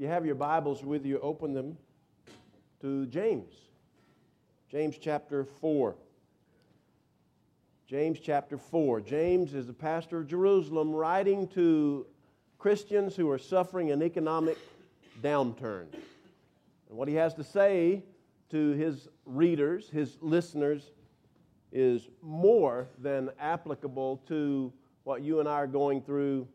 you have your Bibles with you, open them to James. James chapter 4. James chapter 4. James is the pastor of Jerusalem writing to Christians who are suffering an economic downturn. And what he has to say to his readers, his listeners, is more than applicable to what you and I are going through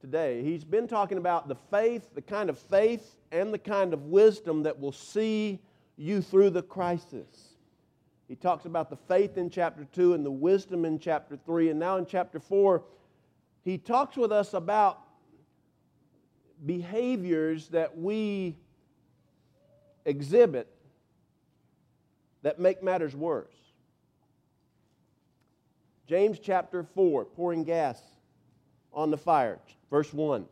today. He's been talking about the faith, the kind of faith and the kind of wisdom that will see you through the crisis. He talks about the faith in chapter 2 and the wisdom in chapter 3. And now in chapter 4, he talks with us about behaviors that we exhibit that make matters worse. James chapter 4, pouring gas on the fire. Verse 1.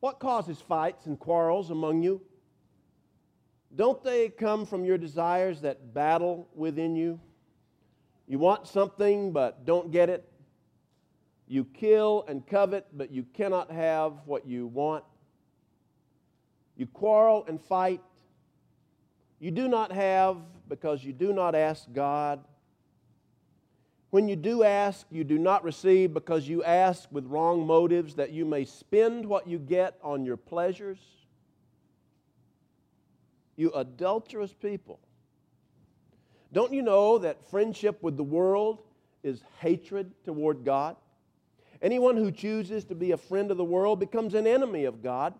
What causes fights and quarrels among you? Don't they come from your desires that battle within you? You want something but don't get it. You kill and covet, but you cannot have what you want. You quarrel and fight. You do not have because you do not ask God. When you do ask, you do not receive because you ask with wrong motives that you may spend what you get on your pleasures. You adulterous people. Don't you know that friendship with the world is hatred toward God? Anyone who chooses to be a friend of the world becomes an enemy of God.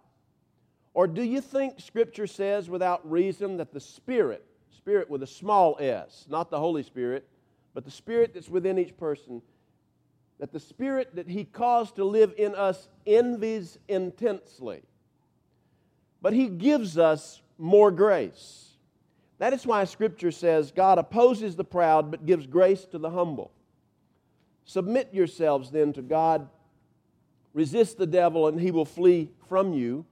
Or do you think Scripture says without reason that the Spirit, Spirit with a small s, not the Holy Spirit, but the Spirit that's within each person, that the Spirit that He caused to live in us envies intensely. But He gives us more grace. That is why Scripture says God opposes the proud but gives grace to the humble. Submit yourselves then to God. Resist the devil and he will flee from you.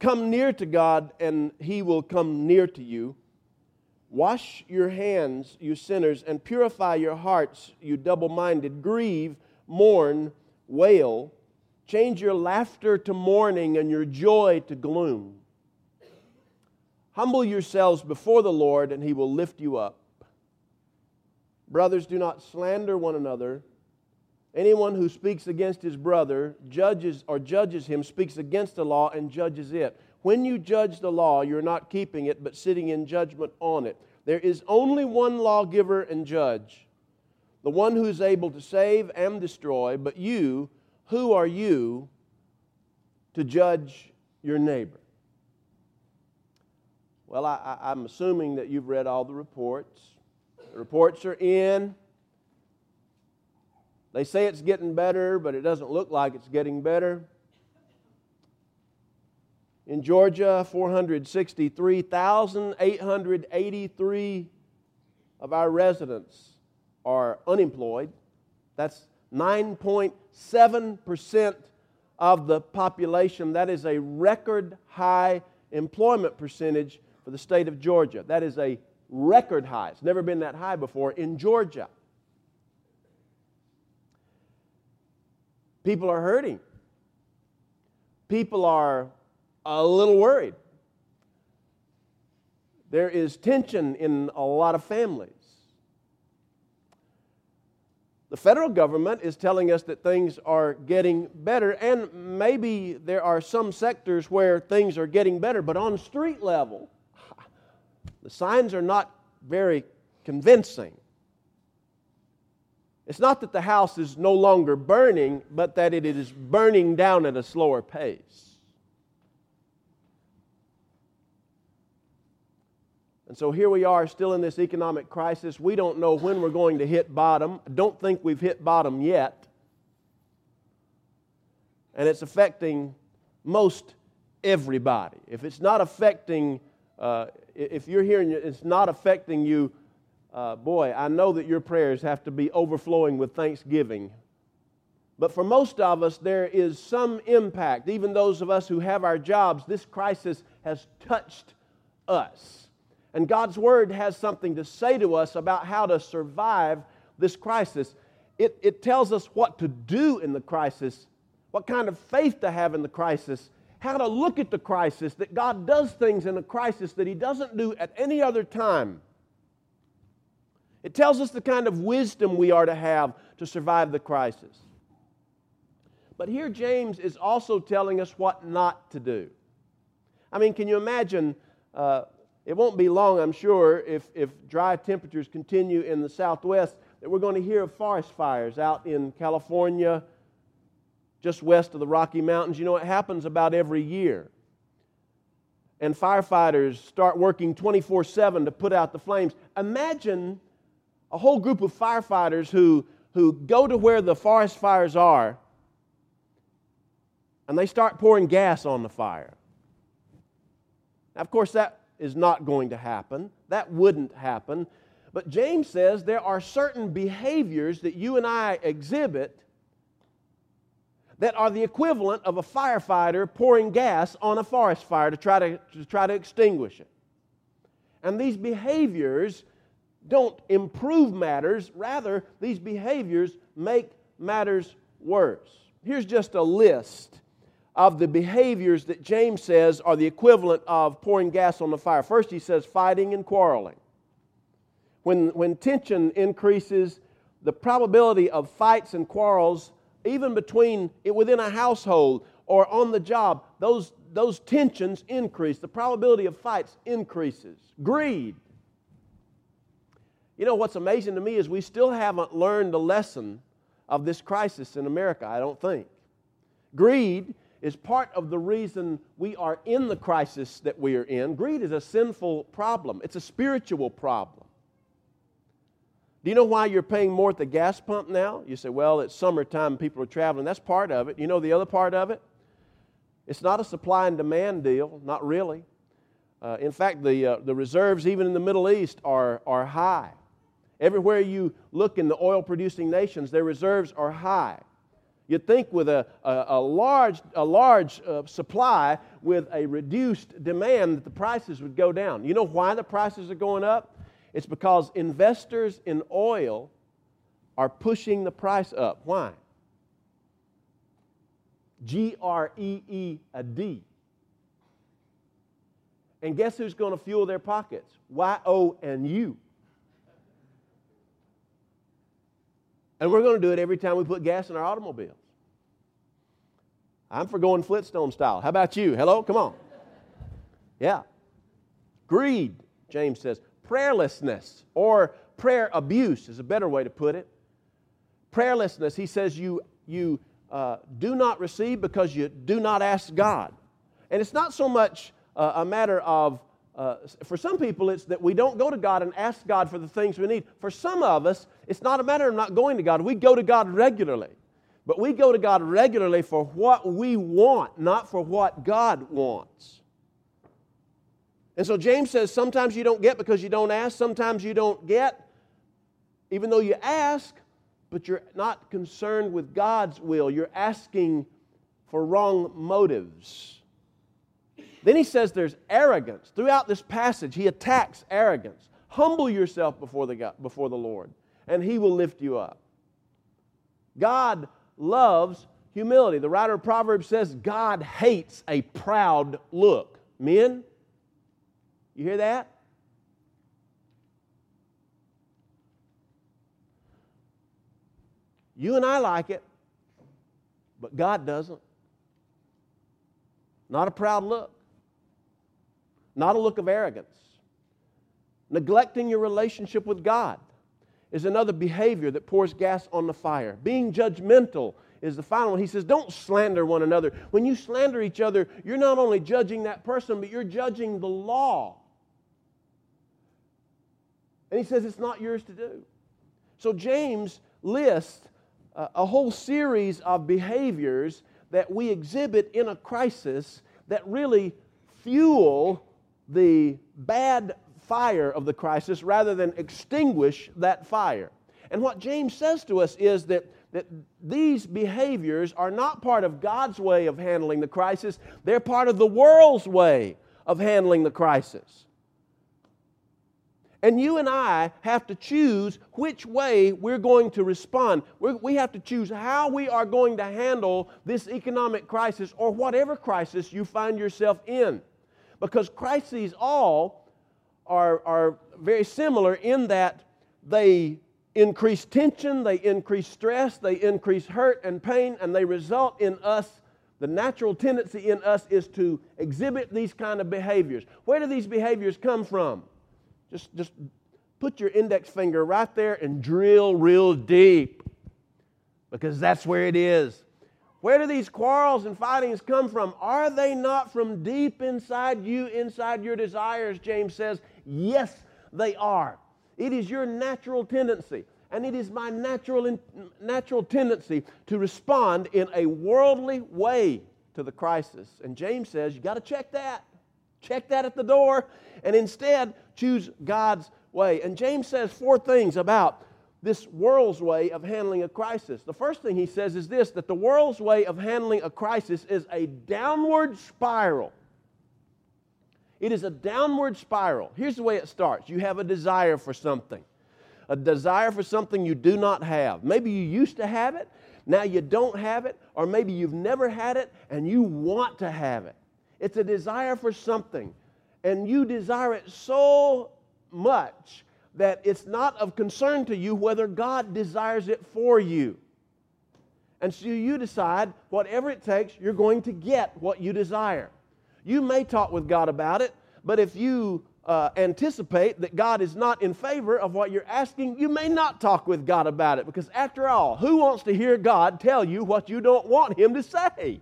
Come near to God and he will come near to you. Wash your hands, you sinners, and purify your hearts, you double minded. Grieve, mourn, wail. Change your laughter to mourning and your joy to gloom. Humble yourselves before the Lord, and he will lift you up. Brothers, do not slander one another. Anyone who speaks against his brother judges or judges him speaks against the law and judges it. When you judge the law, you're not keeping it, but sitting in judgment on it. There is only one lawgiver and judge, the one who is able to save and destroy. But you, who are you to judge your neighbor? Well, I, am assuming that you've read all the reports. The reports are in. They say it's getting better, but it doesn't look like it's getting better. In Georgia, 463,883 of our residents are unemployed. That's 9.7% of the population. That is a record high employment percentage for the state of Georgia. That is a record high. It's never been that high before in Georgia. People are hurting. People are a little worried. There is tension in a lot of families. The federal government is telling us that things are getting better, and maybe there are some sectors where things are getting better, but on street level, the signs are not very convincing. It's not that the house is no longer burning, but that it is burning down at a slower pace. And so here we are still in this economic crisis. We don't know when we're going to hit bottom. I don't think we've hit bottom yet. And it's affecting most everybody. If it's not affecting, uh, if you're hearing it's not affecting you, uh, boy, I know that your prayers have to be overflowing with thanksgiving. But for most of us, there is some impact. Even those of us who have our jobs, this crisis has touched us. And God's Word has something to say to us about how to survive this crisis. It, it tells us what to do in the crisis, what kind of faith to have in the crisis, how to look at the crisis, that God does things in a crisis that He doesn't do at any other time. It tells us the kind of wisdom we are to have to survive the crisis. But here, James is also telling us what not to do. I mean, can you imagine? Uh, it won't be long, I'm sure, if, if dry temperatures continue in the southwest, that we're going to hear of forest fires out in California, just west of the Rocky Mountains. You know, it happens about every year. And firefighters start working 24 7 to put out the flames. Imagine a whole group of firefighters who, who go to where the forest fires are and they start pouring gas on the fire. Now, of course, that is not going to happen. That wouldn't happen. But James says there are certain behaviors that you and I exhibit that are the equivalent of a firefighter pouring gas on a forest fire to try to, to try to extinguish it. And these behaviors don't improve matters, rather, these behaviors make matters worse. Here's just a list of the behaviors that James says are the equivalent of pouring gas on the fire. First, he says fighting and quarreling. When, when tension increases, the probability of fights and quarrels even between within a household or on the job, those, those tensions increase. The probability of fights increases. Greed. You know what's amazing to me is we still haven't learned the lesson of this crisis in America, I don't think. Greed is part of the reason we are in the crisis that we are in. Greed is a sinful problem, it's a spiritual problem. Do you know why you're paying more at the gas pump now? You say, well, it's summertime, people are traveling. That's part of it. You know the other part of it? It's not a supply and demand deal, not really. Uh, in fact, the, uh, the reserves, even in the Middle East, are, are high. Everywhere you look in the oil producing nations, their reserves are high. You'd think with a, a, a large, a large uh, supply with a reduced demand that the prices would go down. You know why the prices are going up? It's because investors in oil are pushing the price up. Why? G R E E a D. And guess who's going to fuel their pockets? Y O and U. And we're going to do it every time we put gas in our automobiles. I'm for going Flintstone style. How about you? Hello? Come on. Yeah. Greed, James says prayerlessness or prayer abuse is a better way to put it. Prayerlessness, he says, you, you uh, do not receive because you do not ask God. And it's not so much uh, a matter of, uh, for some people, it's that we don't go to God and ask God for the things we need. For some of us, it's not a matter of not going to God. We go to God regularly. But we go to God regularly for what we want, not for what God wants. And so James says sometimes you don't get because you don't ask, sometimes you don't get even though you ask, but you're not concerned with God's will. You're asking for wrong motives. Then he says there's arrogance. Throughout this passage, he attacks arrogance. Humble yourself before the, God, before the Lord, and he will lift you up. God loves humility. The writer of Proverbs says God hates a proud look. Men, you hear that? You and I like it, but God doesn't. Not a proud look, not a look of arrogance. Neglecting your relationship with God is another behavior that pours gas on the fire. Being judgmental is the final one. He says, Don't slander one another. When you slander each other, you're not only judging that person, but you're judging the law. And he says it's not yours to do. So James lists a, a whole series of behaviors that we exhibit in a crisis that really fuel the bad fire of the crisis rather than extinguish that fire. And what James says to us is that, that these behaviors are not part of God's way of handling the crisis, they're part of the world's way of handling the crisis. And you and I have to choose which way we're going to respond. We're, we have to choose how we are going to handle this economic crisis or whatever crisis you find yourself in. Because crises all are, are very similar in that they increase tension, they increase stress, they increase hurt and pain, and they result in us. The natural tendency in us is to exhibit these kind of behaviors. Where do these behaviors come from? Just, just put your index finger right there and drill real deep because that's where it is. Where do these quarrels and fightings come from? Are they not from deep inside you, inside your desires? James says, Yes, they are. It is your natural tendency, and it is my natural, in, natural tendency to respond in a worldly way to the crisis. And James says, You got to check that. Check that at the door, and instead choose God's way. And James says four things about this world's way of handling a crisis. The first thing he says is this that the world's way of handling a crisis is a downward spiral. It is a downward spiral. Here's the way it starts you have a desire for something, a desire for something you do not have. Maybe you used to have it, now you don't have it, or maybe you've never had it and you want to have it. It's a desire for something, and you desire it so much that it's not of concern to you whether God desires it for you. And so you decide, whatever it takes, you're going to get what you desire. You may talk with God about it, but if you uh, anticipate that God is not in favor of what you're asking, you may not talk with God about it because, after all, who wants to hear God tell you what you don't want Him to say?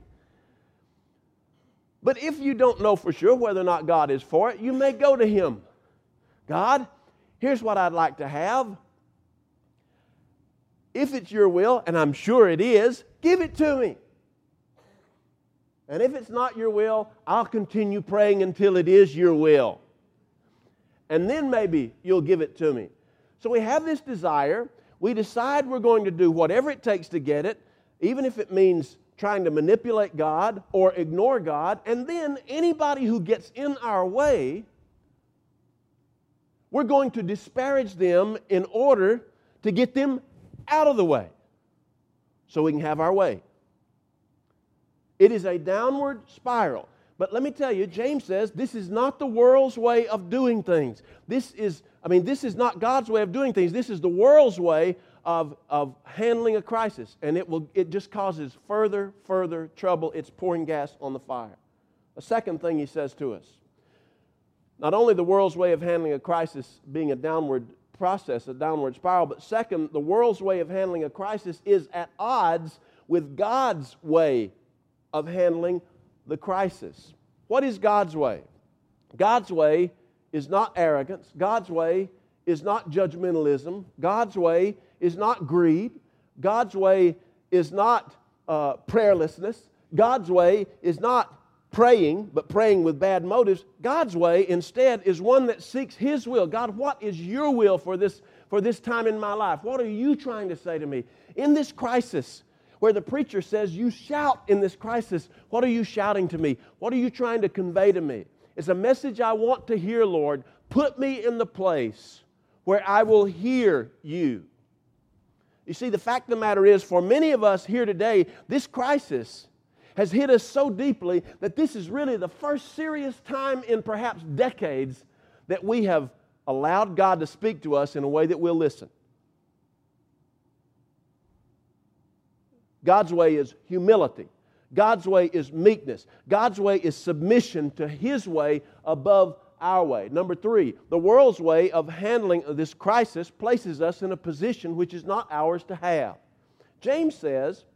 But if you don't know for sure whether or not God is for it, you may go to Him. God, here's what I'd like to have. If it's your will, and I'm sure it is, give it to me. And if it's not your will, I'll continue praying until it is your will. And then maybe you'll give it to me. So we have this desire. We decide we're going to do whatever it takes to get it, even if it means trying to manipulate God or ignore God. And then anybody who gets in our way, we're going to disparage them in order to get them out of the way so we can have our way. It is a downward spiral. But let me tell you, James says this is not the world's way of doing things. This is, I mean, this is not God's way of doing things. This is the world's way of, of handling a crisis. And it, will, it just causes further, further trouble. It's pouring gas on the fire. A second thing he says to us not only the world's way of handling a crisis being a downward process, a downward spiral, but second, the world's way of handling a crisis is at odds with God's way of handling the crisis. What is God's way? God's way is not arrogance. God's way is not judgmentalism. God's way is not greed. God's way is not uh, prayerlessness. God's way is not praying, but praying with bad motives. God's way instead is one that seeks His will. God, what is your will for this, for this time in my life? What are you trying to say to me? In this crisis, where the preacher says, You shout in this crisis. What are you shouting to me? What are you trying to convey to me? It's a message I want to hear, Lord. Put me in the place where I will hear you. You see, the fact of the matter is, for many of us here today, this crisis has hit us so deeply that this is really the first serious time in perhaps decades that we have allowed God to speak to us in a way that we'll listen. God's way is humility. God's way is meekness. God's way is submission to His way above our way. Number three, the world's way of handling this crisis places us in a position which is not ours to have. James says,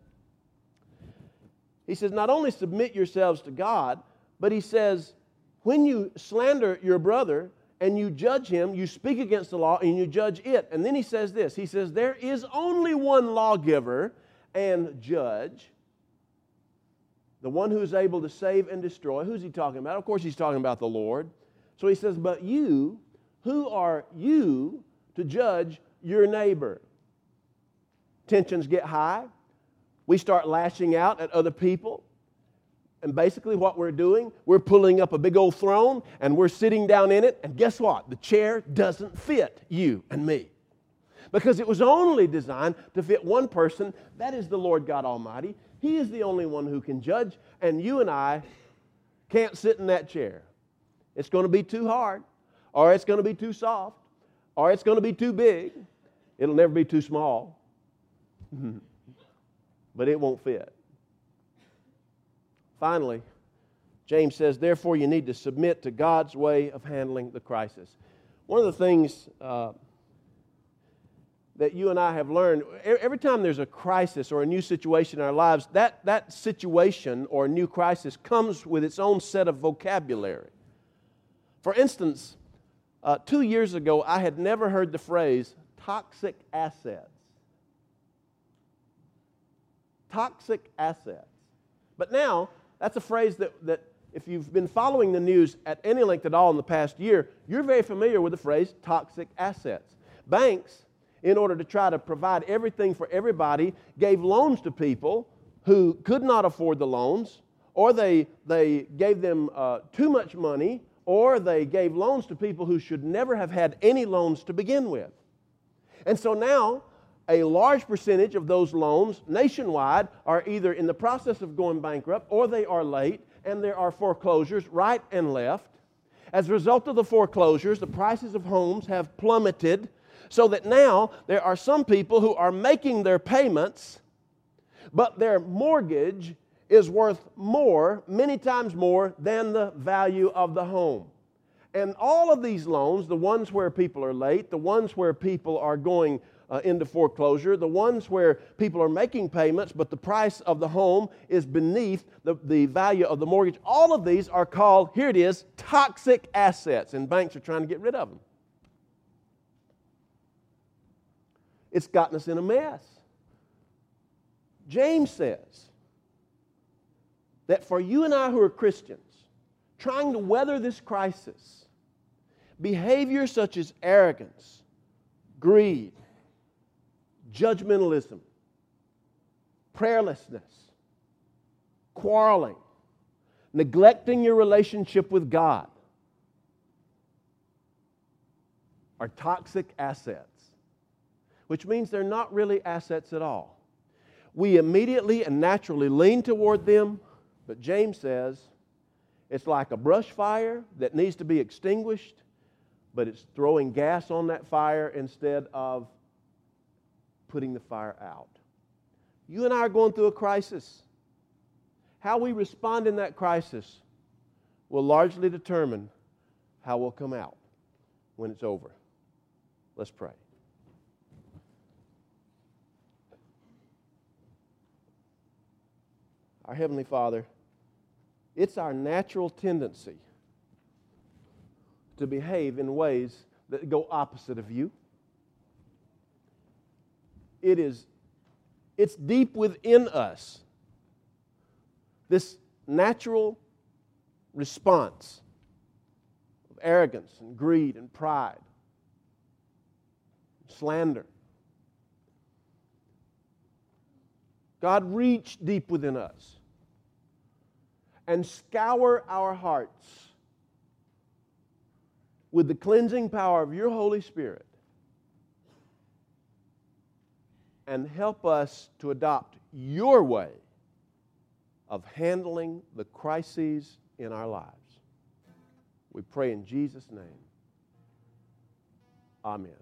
he says, not only submit yourselves to God, but he says, when you slander your brother and you judge him, you speak against the law and you judge it. And then he says this He says, There is only one lawgiver and judge, the one who is able to save and destroy. Who's he talking about? Of course, he's talking about the Lord. So he says, But you, who are you to judge your neighbor? Tensions get high. We start lashing out at other people. And basically, what we're doing, we're pulling up a big old throne and we're sitting down in it. And guess what? The chair doesn't fit you and me. Because it was only designed to fit one person. That is the Lord God Almighty. He is the only one who can judge. And you and I can't sit in that chair. It's going to be too hard, or it's going to be too soft, or it's going to be too big. It'll never be too small. but it won't fit. Finally, James says, therefore, you need to submit to God's way of handling the crisis. One of the things uh, that you and I have learned every time there's a crisis or a new situation in our lives, that, that situation or new crisis comes with its own set of vocabulary. For instance, uh, two years ago, I had never heard the phrase toxic assets. Toxic assets. But now, that's a phrase that, that if you've been following the news at any length at all in the past year, you're very familiar with the phrase toxic assets. Banks, in order to try to provide everything for everybody, gave loans to people who could not afford the loans, or they, they gave them uh, too much money, or they gave loans to people who should never have had any loans to begin with. And so now a large percentage of those loans nationwide are either in the process of going bankrupt or they are late, and there are foreclosures right and left. As a result of the foreclosures, the prices of homes have plummeted so that now there are some people who are making their payments, but their mortgage is worth more, many times more, than the value of the home. And all of these loans, the ones where people are late, the ones where people are going uh, into foreclosure, the ones where people are making payments, but the price of the home is beneath the, the value of the mortgage. All of these are called, here it is, toxic assets, and banks are trying to get rid of them. It's gotten us in a mess. James says that for you and I who are Christians, trying to weather this crisis, behavior such as arrogance, greed, judgmentalism, prayerlessness, quarreling, neglecting your relationship with God are toxic assets, which means they're not really assets at all. We immediately and naturally lean toward them, but James says it's like a brush fire that needs to be extinguished, but it's throwing gas on that fire instead of putting the fire out. You and I are going through a crisis. How we respond in that crisis will largely determine how we'll come out when it's over. Let's pray. Our Heavenly Father, it's our natural tendency to behave in ways that go opposite of you. It is it's deep within us this natural response of arrogance and greed and pride slander. God reach deep within us and scour our hearts with the cleansing power of your holy spirit and help us to adopt your way of handling the crises in our lives. We pray in Jesus' name. Amen.